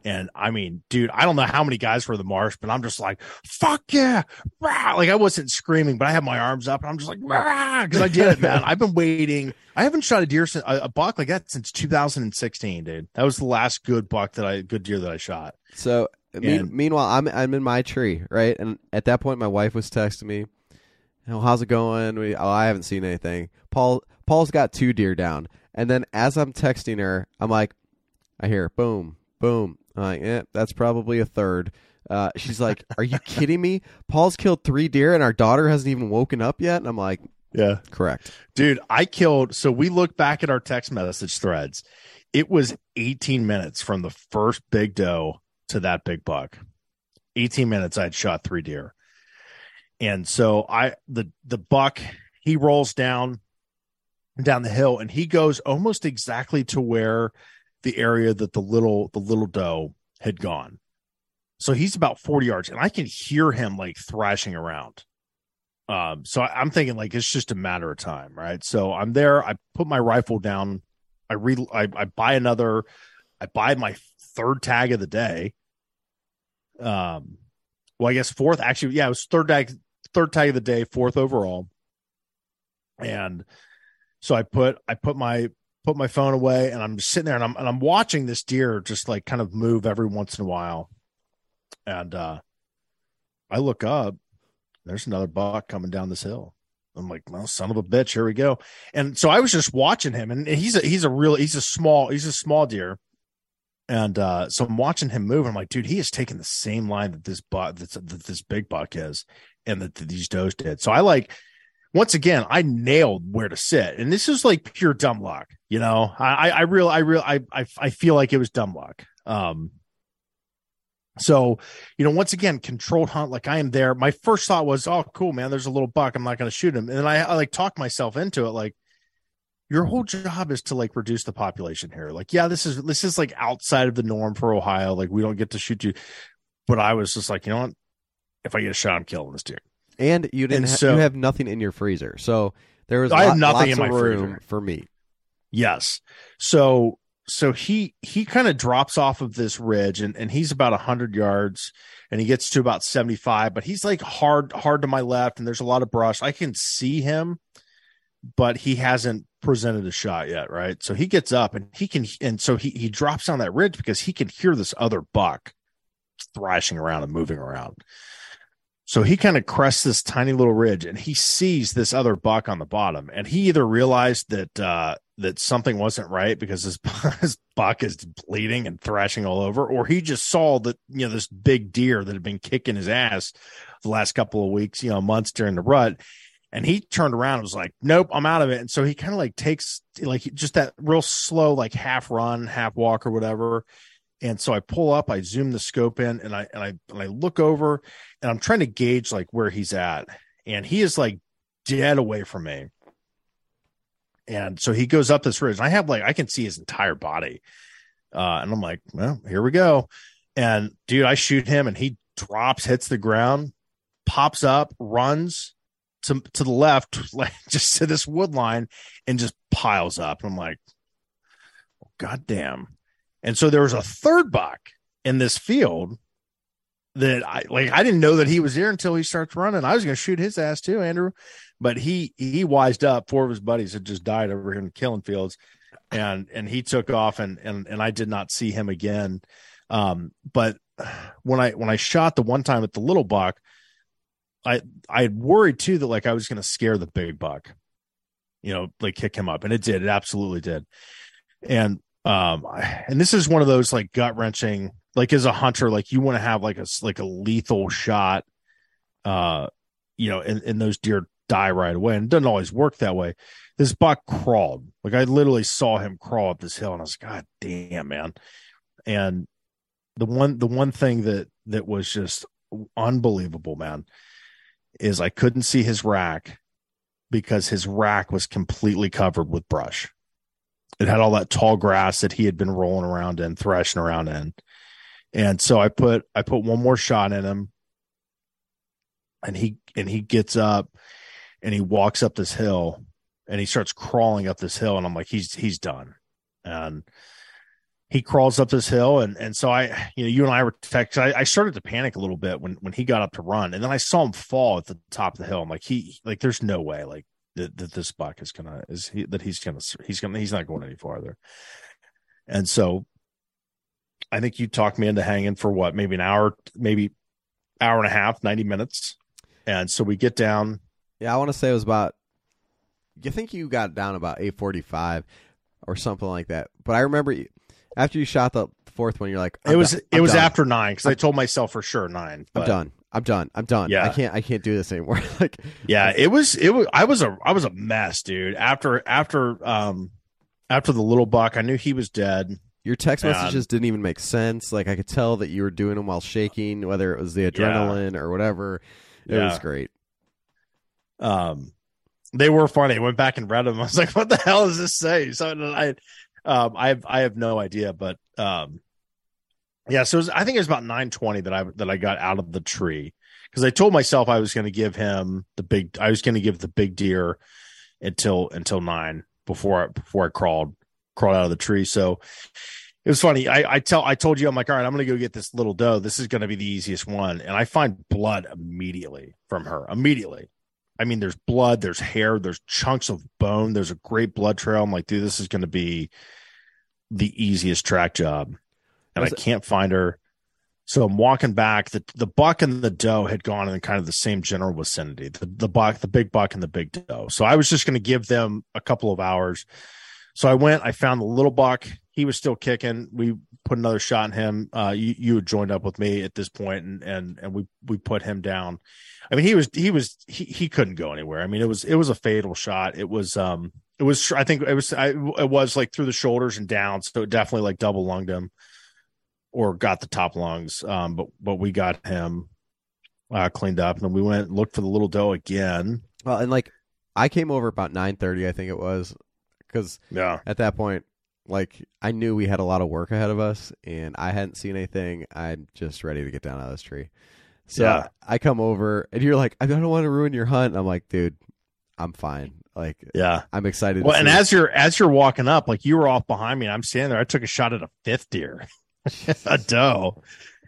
And I mean, dude, I don't know how many guys were in the marsh, but I'm just like, fuck yeah. Rah! Like I wasn't screaming, but I have my arms up and I'm just like, because I did it, man. I've been waiting. I haven't shot a deer, since, a, buck like that since 2016, dude. That was the last good buck that I, good deer that I shot. So mean, meanwhile, I'm I'm in my tree, right? And at that point, my wife was texting me, "Oh, how's it going?" We, oh, I haven't seen anything. Paul Paul's got two deer down, and then as I'm texting her, I'm like, I hear boom, boom. I'm like, yeah, that's probably a third. Uh, she's like, "Are you kidding me? Paul's killed three deer, and our daughter hasn't even woken up yet." And I'm like, "Yeah, correct, dude. I killed." So we look back at our text message threads. It was 18 minutes from the first big doe to that big buck. 18 minutes I'd shot three deer. And so I the the buck he rolls down down the hill and he goes almost exactly to where the area that the little the little doe had gone. So he's about 40 yards and I can hear him like thrashing around. Um so I, am thinking like it's just a matter of time, right? So I'm there, I put my rifle down, I re I, I buy another I buy my third tag of the day. Um, well, I guess fourth. Actually, yeah, it was third tag, third tag of the day, fourth overall. And so I put I put my put my phone away, and I'm just sitting there, and I'm and I'm watching this deer just like kind of move every once in a while. And uh I look up, there's another buck coming down this hill. I'm like, well, son of a bitch, here we go. And so I was just watching him, and he's a he's a real he's a small he's a small deer, and uh, so I'm watching him move. I'm like, dude, he is taking the same line that this buck, that, this big buck is, and that, these does did. So I like, once again, I nailed where to sit, and this is like pure dumb luck. You know, I, I real, I real, I, I, I feel like it was dumb luck. Um, so, you know, once again, controlled hunt, like I am there. My first thought was, oh, cool, man, there's a little buck. I'm not going to shoot him. And then I, I like talk myself into it, like, your whole job is to like reduce the population here. Like, yeah, this is this is like outside of the norm for Ohio. Like, we don't get to shoot you. But I was just like, you know what? If I get a shot, I'm killing this deer. And you didn't. And ha- so, you have nothing in your freezer, so there was. I lot, have nothing in my room freezer. for meat. Yes. So so he he kind of drops off of this ridge and, and he's about 100 yards and he gets to about 75 but he's like hard hard to my left and there's a lot of brush i can see him but he hasn't presented a shot yet, right? So he gets up and he can, and so he he drops down that ridge because he can hear this other buck thrashing around and moving around. So he kind of crests this tiny little ridge and he sees this other buck on the bottom. And he either realized that uh that something wasn't right because his, his buck is bleeding and thrashing all over, or he just saw that, you know, this big deer that had been kicking his ass the last couple of weeks, you know, months during the rut. And he turned around and was like, nope, I'm out of it. And so he kind of like takes like just that real slow, like half run, half walk or whatever. And so I pull up, I zoom the scope in and I, and I, and I look over and I'm trying to gauge like where he's at. And he is like dead away from me. And so he goes up this ridge. And I have like, I can see his entire body. Uh, and I'm like, well, here we go. And dude, I shoot him and he drops, hits the ground, pops up, runs to, to the left, like just to this wood line and just piles up. I'm like, oh, God damn. And so there was a third buck in this field that I like I didn't know that he was there until he starts running. I was gonna shoot his ass too, Andrew. But he he wised up. Four of his buddies had just died over here in the killing fields. And and he took off and and and I did not see him again. Um, but when I when I shot the one time at the little buck, I I worried too that like I was gonna scare the big buck, you know, like kick him up. And it did, it absolutely did. And um and this is one of those like gut wrenching like as a hunter like you want to have like a like a lethal shot uh you know and, and those deer die right away and it doesn't always work that way this buck crawled like i literally saw him crawl up this hill and i was like god damn man and the one the one thing that that was just unbelievable man is i couldn't see his rack because his rack was completely covered with brush. It had all that tall grass that he had been rolling around in thrashing around in. And so I put I put one more shot in him, and he and he gets up, and he walks up this hill, and he starts crawling up this hill, and I'm like, he's he's done, and he crawls up this hill, and and so I, you know, you and I were text. I, I started to panic a little bit when when he got up to run, and then I saw him fall at the top of the hill. I'm like, he like, there's no way, like that, that this buck is gonna is he that he's gonna he's gonna he's not going any farther. And so I think you talked me into hanging for what, maybe an hour, maybe hour and a half, 90 minutes. And so we get down. Yeah, I want to say it was about, you think you got down about 845 or something like that. But I remember after you shot the fourth one, you're like, it was, it was done. after nine because I told myself for sure nine. But. I'm done. I'm done. I'm done. Yeah. I can't I can't do this anymore. like Yeah, it was it was I was a I was a mess, dude. After after um after the little buck, I knew he was dead. Your text messages didn't even make sense. Like I could tell that you were doing them while shaking, whether it was the adrenaline yeah. or whatever. It yeah. was great. Um, they were funny. I went back and read them. I was like, "What the hell does this say?" So I, um, I have I have no idea, but um, yeah. So was, I think it was about nine twenty that I that I got out of the tree because I told myself I was going to give him the big. I was going to give the big deer until until nine before I, before I crawled crawled out of the tree. So it was funny. I, I tell I told you I'm like, all right, I'm gonna go get this little doe. This is gonna be the easiest one, and I find blood immediately from her. Immediately. I mean, there's blood, there's hair, there's chunks of bone, there's a great blood trail. I'm like, dude, this is gonna be the easiest track job, and I can't find her. So I'm walking back. The the buck and the doe had gone in kind of the same general vicinity. The the buck, the big buck, and the big doe. So I was just going to give them a couple of hours so I went, I found the little buck. He was still kicking. We put another shot in him. Uh, you, you had joined up with me at this point and, and, and we, we put him down. I mean, he was, he was, he, he couldn't go anywhere. I mean, it was, it was a fatal shot. It was, um, it was, I think it was, I, it was like through the shoulders and down. So it definitely like double lunged him or got the top lungs. Um, but, but we got him, uh, cleaned up and then we went and looked for the little doe again. Well, and like, I came over about nine thirty, I think it was, because yeah, at that point, like I knew we had a lot of work ahead of us, and I hadn't seen anything. I'm just ready to get down out of this tree. So yeah. I come over, and you're like, I don't want to ruin your hunt. I'm like, dude, I'm fine. Like, yeah, I'm excited. Well, and as you're as you're walking up, like you were off behind me, I'm standing there. I took a shot at a fifth deer, a doe,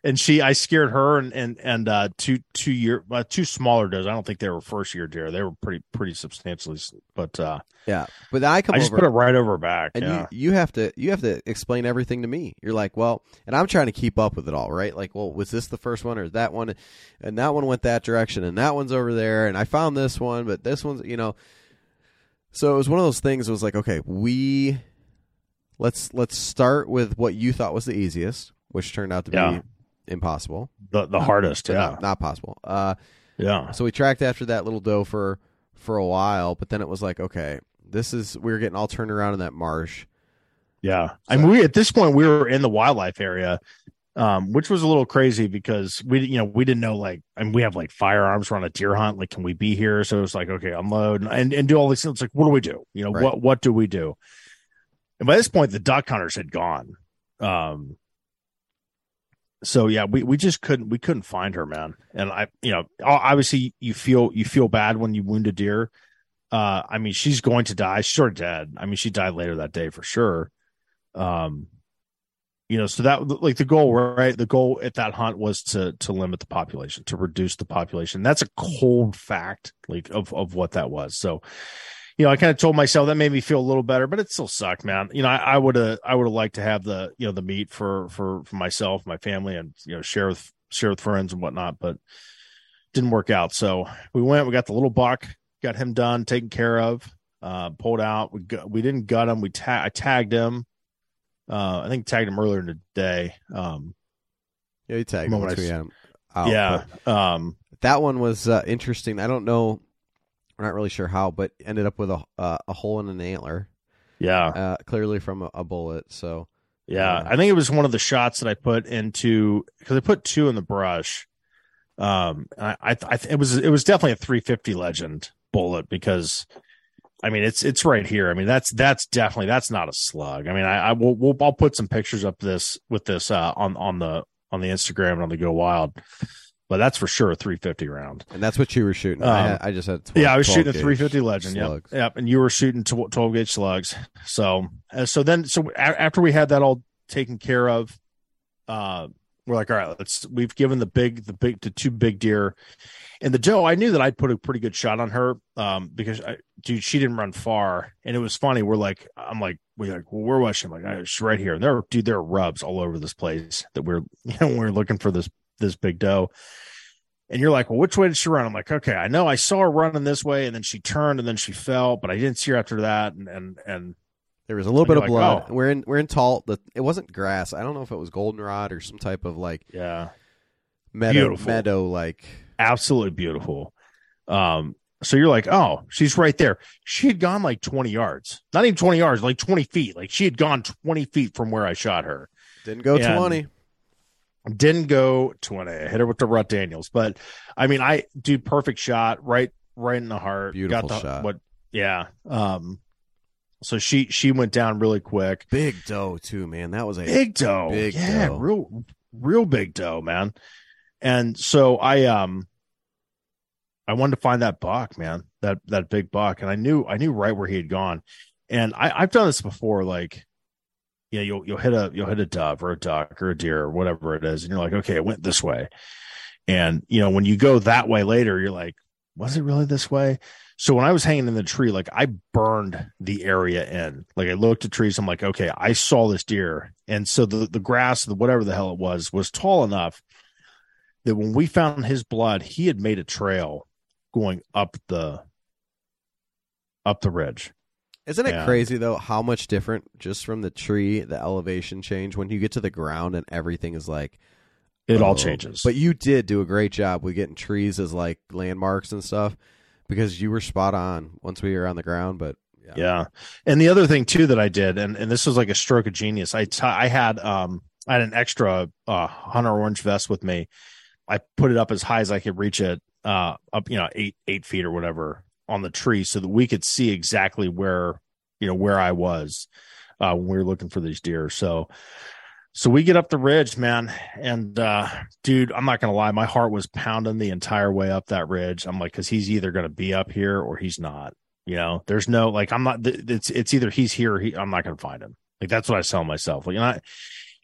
and she I scared her and and and uh two two year uh, two smaller does. I don't think they were first year deer. They were pretty pretty substantially, but uh Yeah, but I come I just over put it right over back. and yeah. you you have to you have to explain everything to me. You're like, well, and I'm trying to keep up with it all, right? Like, well, was this the first one or that one? And that one went that direction, and that one's over there, and I found this one, but this one's, you know. So it was one of those things. It was like, okay, we let's let's start with what you thought was the easiest, which turned out to Yeah. be impossible, the the hardest. Yeah, not, not possible. Uh, yeah, so we tracked after that little doe for for a while, but then it was like, okay, this is we were getting all turned around in that marsh. yeah. I mean, we at this point we were in the wildlife area, um, which was a little crazy because we you know we didn't know like I mean we have like firearms. We're on a deer hunt. Like, can we be here? So it was like, okay, unload and and do all these things. It's like, what do we do? You know, Right. what what do we do? And by this point, the duck hunters had gone. Um, so yeah, we, we just couldn't we couldn't find her, man. And I, you know, obviously you feel you feel bad when you wound a deer. Uh, I mean, she's going to die. She's already dead. I mean, she died later that day for sure. Um, you know, so that like the goal, right? The goal at that hunt was to to limit the population, to reduce the population. That's a cold fact, like of of what that was. So, you know, I kind of told myself that made me feel a little better, but it still sucked, man. You know, I, would have, I would have liked to have the, you know, the meat for, for, for myself, my family, and you know, share with, share with friends and whatnot, but didn't work out. So we went, we got the little buck, got him done, taken care of, uh, pulled out. We got, we didn't gut him. We ta- I tagged him. Uh, I think tagged him earlier in the day. Um, Yeah, you tagged Moment once I we had him out, yeah. but Um, that one was uh, interesting. I don't know, we're not really sure how, but ended up with a uh, a hole in an antler, yeah. uh, clearly from a, a bullet. So Yeah. I think it was one of the shots that I put into because I put two in the brush. Um, I, I, I it was it was definitely a 350 legend bullet because, I mean it's it's right here. I mean that's that's definitely that's not a slug. I mean I, I will we'll, I'll put some pictures up this with this uh on on the on the Instagram and on the Go Wild, but that's for sure a 350 round. and that's what you were shooting. I, Um, had, I just had 12, yeah, I was shooting a 350 legend. Yep. slugs. Yep. And you were shooting 12 gauge slugs. So, uh, so then, so a- after we had that all taken care of, uh, we're like, all right, let's, we've given the big, the big, the two big deer and the doe. I knew that I'd put a pretty good shot on her, um, because I, dude, she didn't run far. And it was funny. We're like, I'm like, we're like, well, where was she? I'm like, "Ah, she's right here. And there, dude, there are rubs all over this place that we're, you know, we're looking for this, this big doe. And you're like, well, which way did she run? I'm like, okay, I know I saw her running this way, and then she turned, and then she fell, but I didn't see her after that. And and and There was a little bit of like, blood. oh. We're in we're in tall. The it wasn't grass. I don't know if it was goldenrod or some type of like yeah, meadow Beautiful. meadow like. absolutely beautiful. Um, so you're like, oh, she's right there. She had gone like 20 yards, not even 20 yards, like 20 feet. Like she had gone 20 feet from where I shot her. Didn't go And- twenty. Didn't go 20. I hit her with the Rut Daniels, but I mean, I do perfect shot right, right in the heart. Beautiful Got the, shot. What? Yeah. Um. So she she went down really quick. Big doe too, man. That was a big doe big yeah doe. real real big doe man and so i um i wanted to find that buck man that that big buck and i knew i knew right where he had gone and i i've done this before like you know you'll you'll hit a you'll hit a dove or a duck or a deer or whatever it is and you're like okay it went this way and you know when you go that way later you're like was it really this way so when I was hanging in the tree, like I burned the area in. Like I looked at trees, I'm like, okay, I saw this deer. And so the, the grass, the whatever the hell it was, was tall enough that when we found his blood, he had made a trail going up the up the ridge. Isn't it Yeah. crazy though how much different just from the tree, the elevation change when you get to the ground and everything is like It all oh. changes. But you did do a great job with getting trees as like landmarks and stuff because you were spot on once we were on the ground. But yeah, Yeah. And the other thing too that I did, and, and this was like a stroke of genius. I I had um I had an extra uh hunter orange vest with me. I put it up as high as I could reach it, uh up, you know, eight eight feet or whatever on the tree so that we could see exactly where you know where I was uh when we were looking for these deer. So so we get up the ridge, man, and uh dude, I'm not gonna lie, my heart was pounding the entire way up that ridge. I'm like, because he's either gonna be up here or he's not. You know, there's no like I'm not. It's it's either he's here or he. I'm not gonna find him. Like that's what I tell myself. Like, and I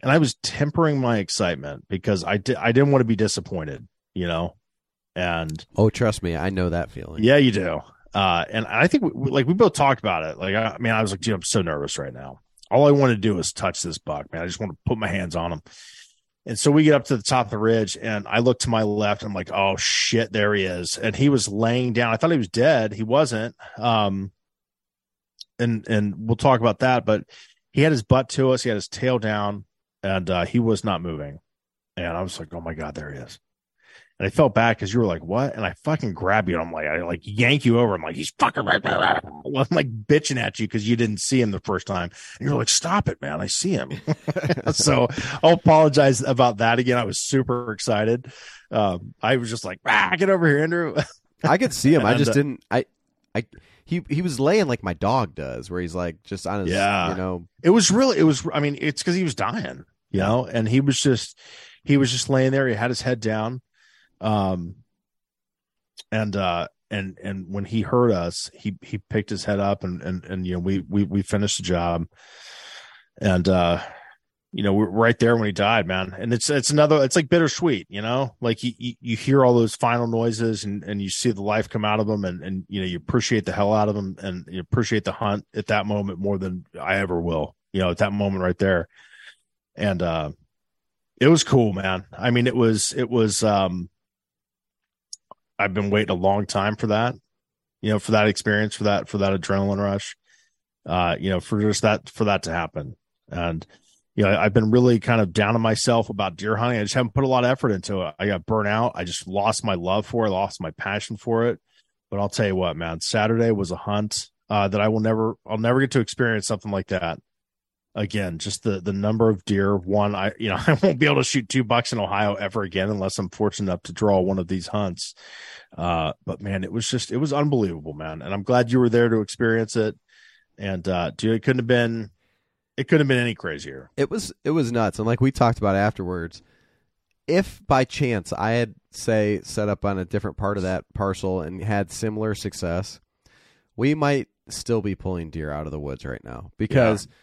and I was tempering my excitement because I did I didn't want to be disappointed, you know. And oh, trust me, I know that feeling. Yeah, you do. Uh, and I think we, like we both talked about it. Like I, I mean, I was like, dude, I'm so nervous right now. All I want to do is touch this buck, man. I just want to put my hands on him. And so we get up to the top of the ridge, and I look to my left. I'm like, oh shit, there he is. And he was laying down. I thought he was dead. He wasn't. Um, and and we'll talk about that. But he had his butt to us. He had his tail down, and uh, he was not moving. And I was like, oh my god, there he is. And I felt bad because you were like, what? And I fucking grab you. And I'm like, I like yank you over. I'm like, he's fucking right. Well, I'm like bitching at you because you didn't see him the first time. And you're like, stop it, man. I see him. so I'll apologize about that again. I was super excited. Um, I was just like, ah, get over here, Andrew. I could see him. I just uh, didn't. I, I, he he was laying like my dog does, where he's like just on his, yeah. you know. It was really, it was. I mean, it's because he was dying, you know, and he was just, he was just laying there. He had his head down, um, and uh, and and when he heard us, he he picked his head up, and and and you know, we we we finished the job, and uh, you know, we're right there when he died, man. And it's it's another it's like bittersweet, you know? Like you you, you hear all those final noises and and you see the life come out of them and and you know, you appreciate the hell out of them and you appreciate the hunt at that moment more than I ever will. You know, at that moment right there. And uh it was cool, man. I mean, it was it was um I've been waiting a long time for that. You know, for that experience, for that for that adrenaline rush. Uh, you know, for just that for that to happen. And you know, I've been really kind of down on myself about deer hunting. I just haven't put a lot of effort into it. I got burnt out. I just lost my love for it, lost my passion for it. But I'll tell you what, man, Saturday was a hunt uh, that I will never, I'll never get to experience something like that again. Just the the number of deer. One, I you know, I won't be able to shoot two bucks in Ohio ever again unless I'm fortunate enough to draw one of these hunts. Uh, but man, it was just, it was unbelievable, man. And I'm glad you were there to experience it. And uh, dude, it couldn't have been it couldn't have been any crazier. It was it was nuts, and like we talked about afterwards, if by chance I had say set up on a different part of that parcel and had similar success, we might still be pulling deer out of the woods right now because yeah.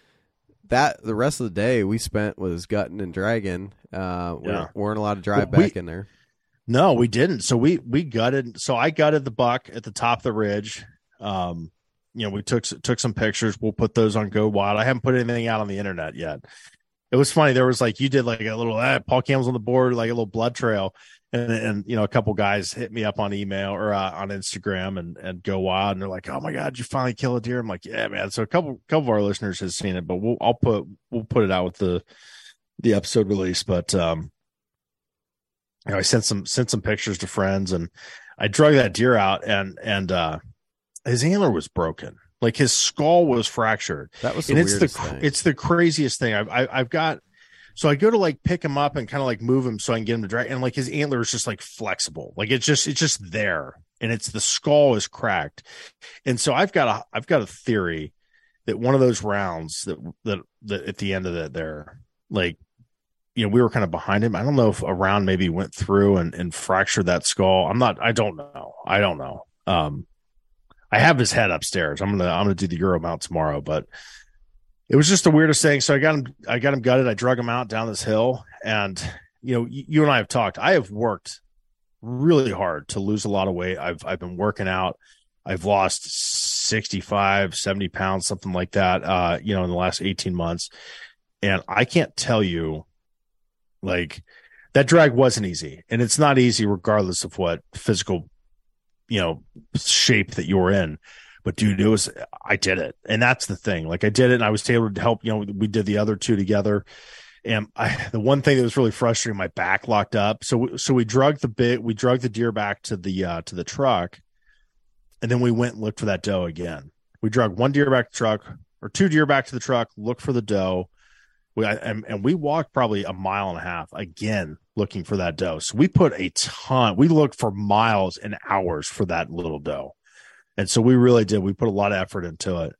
That the rest of the day we spent was gutting and dragging. Uh, we yeah. weren't allowed to drive well, back we, in there. No, we didn't. So we we gutted. So I gutted the buck at the top of the ridge. Um, you know, we took took some pictures. We'll put those on Go Wild. I haven't put anything out on the internet yet. It was funny. There was like you did like a little eh, Paul Campbell's on the board, like a little blood trail, and and you know a couple guys hit me up on email or uh, on Instagram and and Go Wild, and they're like, "Oh my god, you finally kill a deer!" I'm like, "Yeah, man." So a couple couple of our listeners has seen it, but we'll I'll put we'll put it out with the the episode release. But um, you know, I sent some sent some pictures to friends, and I drug that deer out, and and uh his antler was broken. Like his skull was fractured. That was the and it's the thing. it's the craziest thing. I've I, have i have got so I go to like pick him up and kind of like move him so I can get him to drag and like his antler is just like flexible. Like it's just it's just there and it's the skull is cracked. And so I've got a I've got a theory that one of those rounds that that, that at the end of it there like you know we were kind of behind him. I don't know if a round maybe went through and and fractured that skull. I'm not I don't know. I don't know. Um I have his head upstairs. I'm gonna I'm gonna do the Euro mount tomorrow, but it was just the weirdest thing. So I got him I got him gutted. I drug him out down this hill, and you know you and I have talked. I have worked really hard to lose a lot of weight. I've I've been working out. I've lost 65, 70 pounds, something like that. Uh, you know, in the last 18 months, and I can't tell you, like that drag wasn't easy, and it's not easy regardless of what physical you know shape that you're in but dude it was i did it. And that's the thing. Like i did it and i was able to help you know we did the other two together. And i the one thing that was really frustrating my back locked up. So so we drug the bit we drug the deer back to the uh to the truck. And then we went and looked for that doe again. We drug one deer back to the truck or two deer back to the truck look for the doe. We and, and we walked probably a mile and a half again looking for that doe. So we put a ton. We looked for miles and hours for that little doe, and so we really did. We put a lot of effort into it.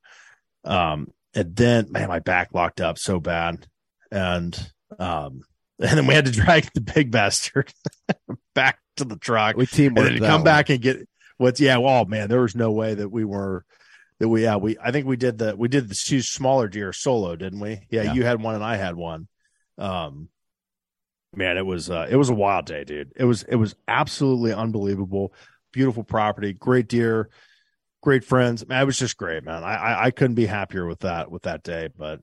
Um, and then man, my back locked up so bad, and um, and then we had to drag the big bastard back to the truck. We teamwork and then to come one. back and get what's yeah. Well, oh, man, there was no way that we were that we yeah we I think we did the we did the two smaller deer solo, didn't we? Yeah, yeah. you had one and I had one. Um, man, it was uh, it was a wild day, dude. It was it was absolutely unbelievable. Beautiful property, great deer, great friends. Man, it was just great, man. I, I I couldn't be happier with that with that day. But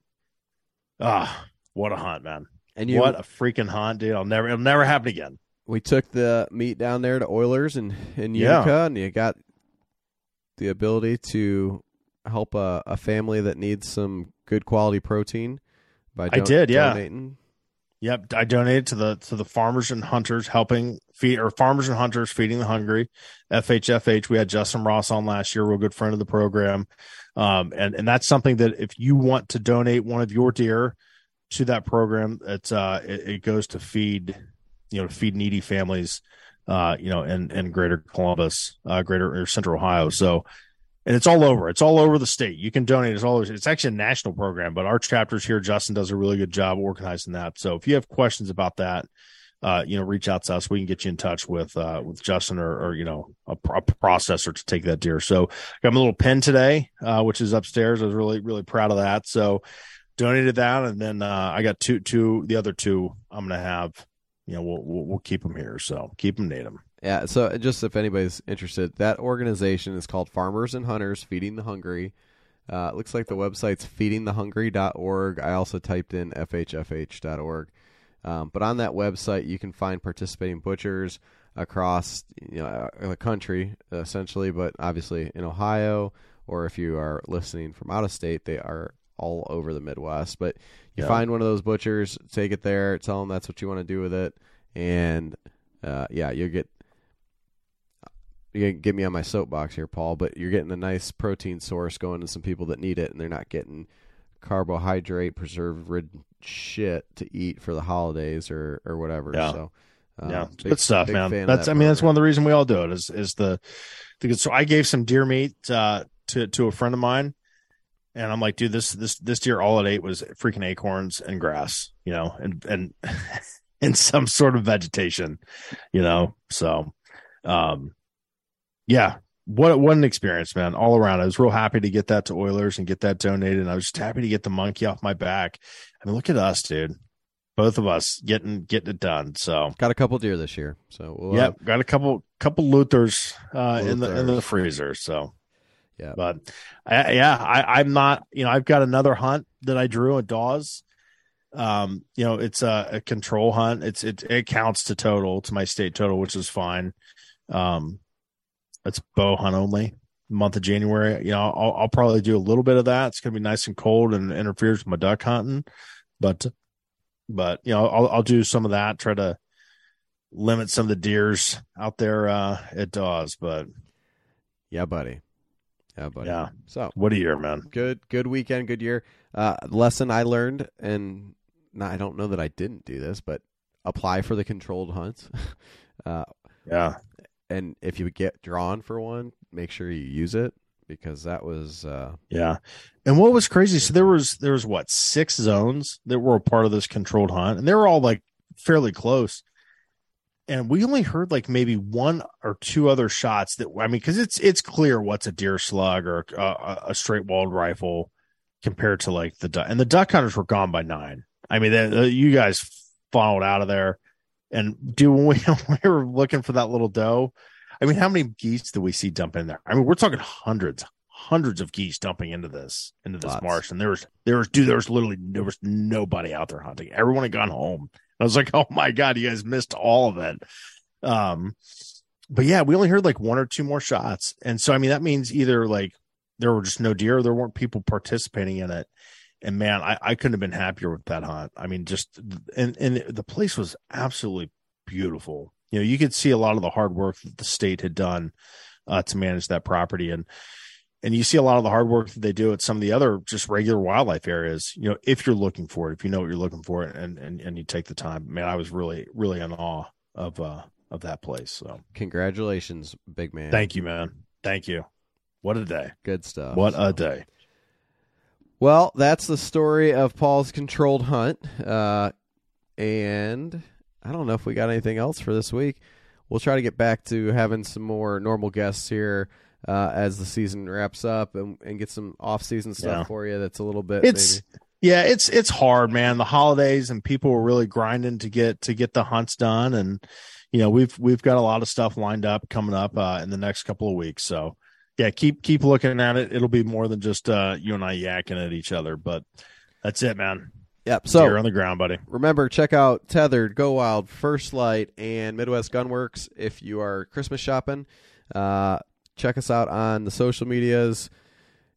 ah, what a hunt, man! And you, what a freaking hunt, dude! I'll never it'll never happen again. we took the meat down there to Oilers and in Yeah. Utica, and you got the ability to help a, a family that needs some good quality protein by I did, yeah. donating. Yep, I donated to the to the farmers and hunters helping feed or farmers and hunters feeding the hungry. FHFH. We had Justin Ross on last year, real good friend of the program, um, and and that's something that if you want to donate one of your deer to that program, it's uh it, it goes to feed you know feed needy families, uh you know in in Greater Columbus, uh Greater or Central Ohio. So and it's all over. It's all over the state. You can donate. It's all. It's actually a national program, but our chapters here, Justin does a really good job organizing that. So if you have questions about that, uh, you know, reach out to us. We can get you in touch with uh, with Justin or, or you know a, a processor to take that deer. So I got my little pen today, uh, which is upstairs. I was really really proud of that. So donated that, and then uh, I got two two the other two. I'm gonna have. You know, we'll we'll, keep them here. So keep them, them. Yeah, so just if anybody's interested, that organization is called Farmers and Hunters Feeding the Hungry. Uh, it looks like the website's feedingthehungry.org. I also typed in fhfh.org. Um, but on that website, you can find participating butchers across you know uh, the country, essentially, but obviously in Ohio, or if you are listening from out of state, they are all over the Midwest. But you Yeah. find one of those butchers, take it there, tell them that's what you want to do with it, and uh, yeah, you'll get you can get me on my soapbox here, Paul, but you're getting a nice protein source going to some people that need it, and they're not getting carbohydrate preserve ridden shit to eat for the holidays or or whatever. Yeah. So, um, yeah, big- good stuff, man. That's that I mean that's one of the reasons we all do it is is the the good. So I gave some deer meat uh, to to a friend of mine, and I'm like, dude, this this this deer all it ate was freaking acorns and grass, you know, and and and some sort of vegetation, you know. So, um, yeah. What what an experience, man! All around, I was real happy to get that to Oilers and get that donated. And I was just happy to get the monkey off my back. I mean, look at us, dude. Both of us getting getting it done. So got a couple deer this year. So we'll yeah, have- got a couple couple Luthers uh, in the in the freezer. So yeah. but I, yeah, I, I'm not. You know, I've got another hunt that I drew at Dawes. Um, you know, it's a, a control hunt. It's it it counts to total to my state total, which is fine. Um, it's bow hunt only. Month of January, you know, I'll, I'll probably do a little bit of that. It's gonna be nice and cold and interferes with my duck hunting, but but you know, I'll I'll do some of that. Try to limit some of the deers out there uh, at Dawes. But yeah, buddy. Yeah, buddy. yeah, So what a year, man. good good weekend, good year. Uh, lesson I learned, and no, I don't know that I didn't do this, but apply for the controlled hunts. uh, Yeah, and if you get drawn for one, make sure you use it because that was uh, Yeah. And what was crazy, so there was there was what, six zones that were a part of this controlled hunt, and they were all like fairly close. And we only heard like maybe one or two other shots that I mean, because it's it's clear what's a deer slug or a, a, straight walled rifle compared to like the duck. And the duck hunters were gone by nine. I mean, they, uh, you guys followed out of there. And do when we, when we were looking for that little doe, I mean, how many geese do we see dump in there? I mean, we're talking hundreds, hundreds of geese dumping into this into this Lots. marsh, and there was there was dude, there was literally there was nobody out there hunting. Everyone had gone home. I was like, oh my god, you guys missed all of it. Um, but yeah, we only heard like one or two more shots, and so I mean that means either like there were just no deer, or there weren't people participating in it. And man, I, I couldn't have been happier with that hunt. I mean, just and and the place was absolutely beautiful. You know, you could see a lot of the hard work that the state had done uh, to manage that property, and and you see a lot of the hard work that they do at some of the other just regular wildlife areas. You know, if you're looking for it, if you know what you're looking for, and and and you take the time. Man, I was really really in awe of uh of that place. So congratulations, big man. thank you, man. Thank you. What a day. Good stuff. What So- a day. Well, that's the story of Paul's controlled hunt. Uh, and I don't know if we got anything else for this week. We'll try to get back to having some more normal guests here uh, as the season wraps up and, and get some off season stuff Yeah. for you that's a little bit It's maybe Yeah, it's it's hard, man. The holidays and people were really grinding to get to get the hunts done, and you know we've we've got a lot of stuff lined up coming up uh, in the next couple of weeks. So yeah, keep keep looking at it. It'll be more than just uh, you and I yakking at each other, but that's it, man. Yep. So Deer on the ground, buddy. remember, check out Tethered, Go Wild, First Lite, and Midwest Gunworks if you are Christmas shopping. Uh, check us out on the social medias.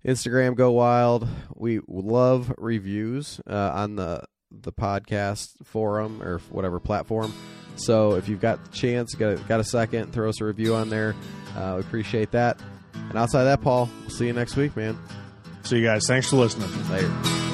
Instagram Go Wild. We love reviews uh, on the the podcast forum or whatever platform. So if you've got the chance, got a, got a second, throw us a review on there. Uh, we appreciate that. And outside of that, Paul, we'll see you next week, man. See you guys. Thanks for listening. Later.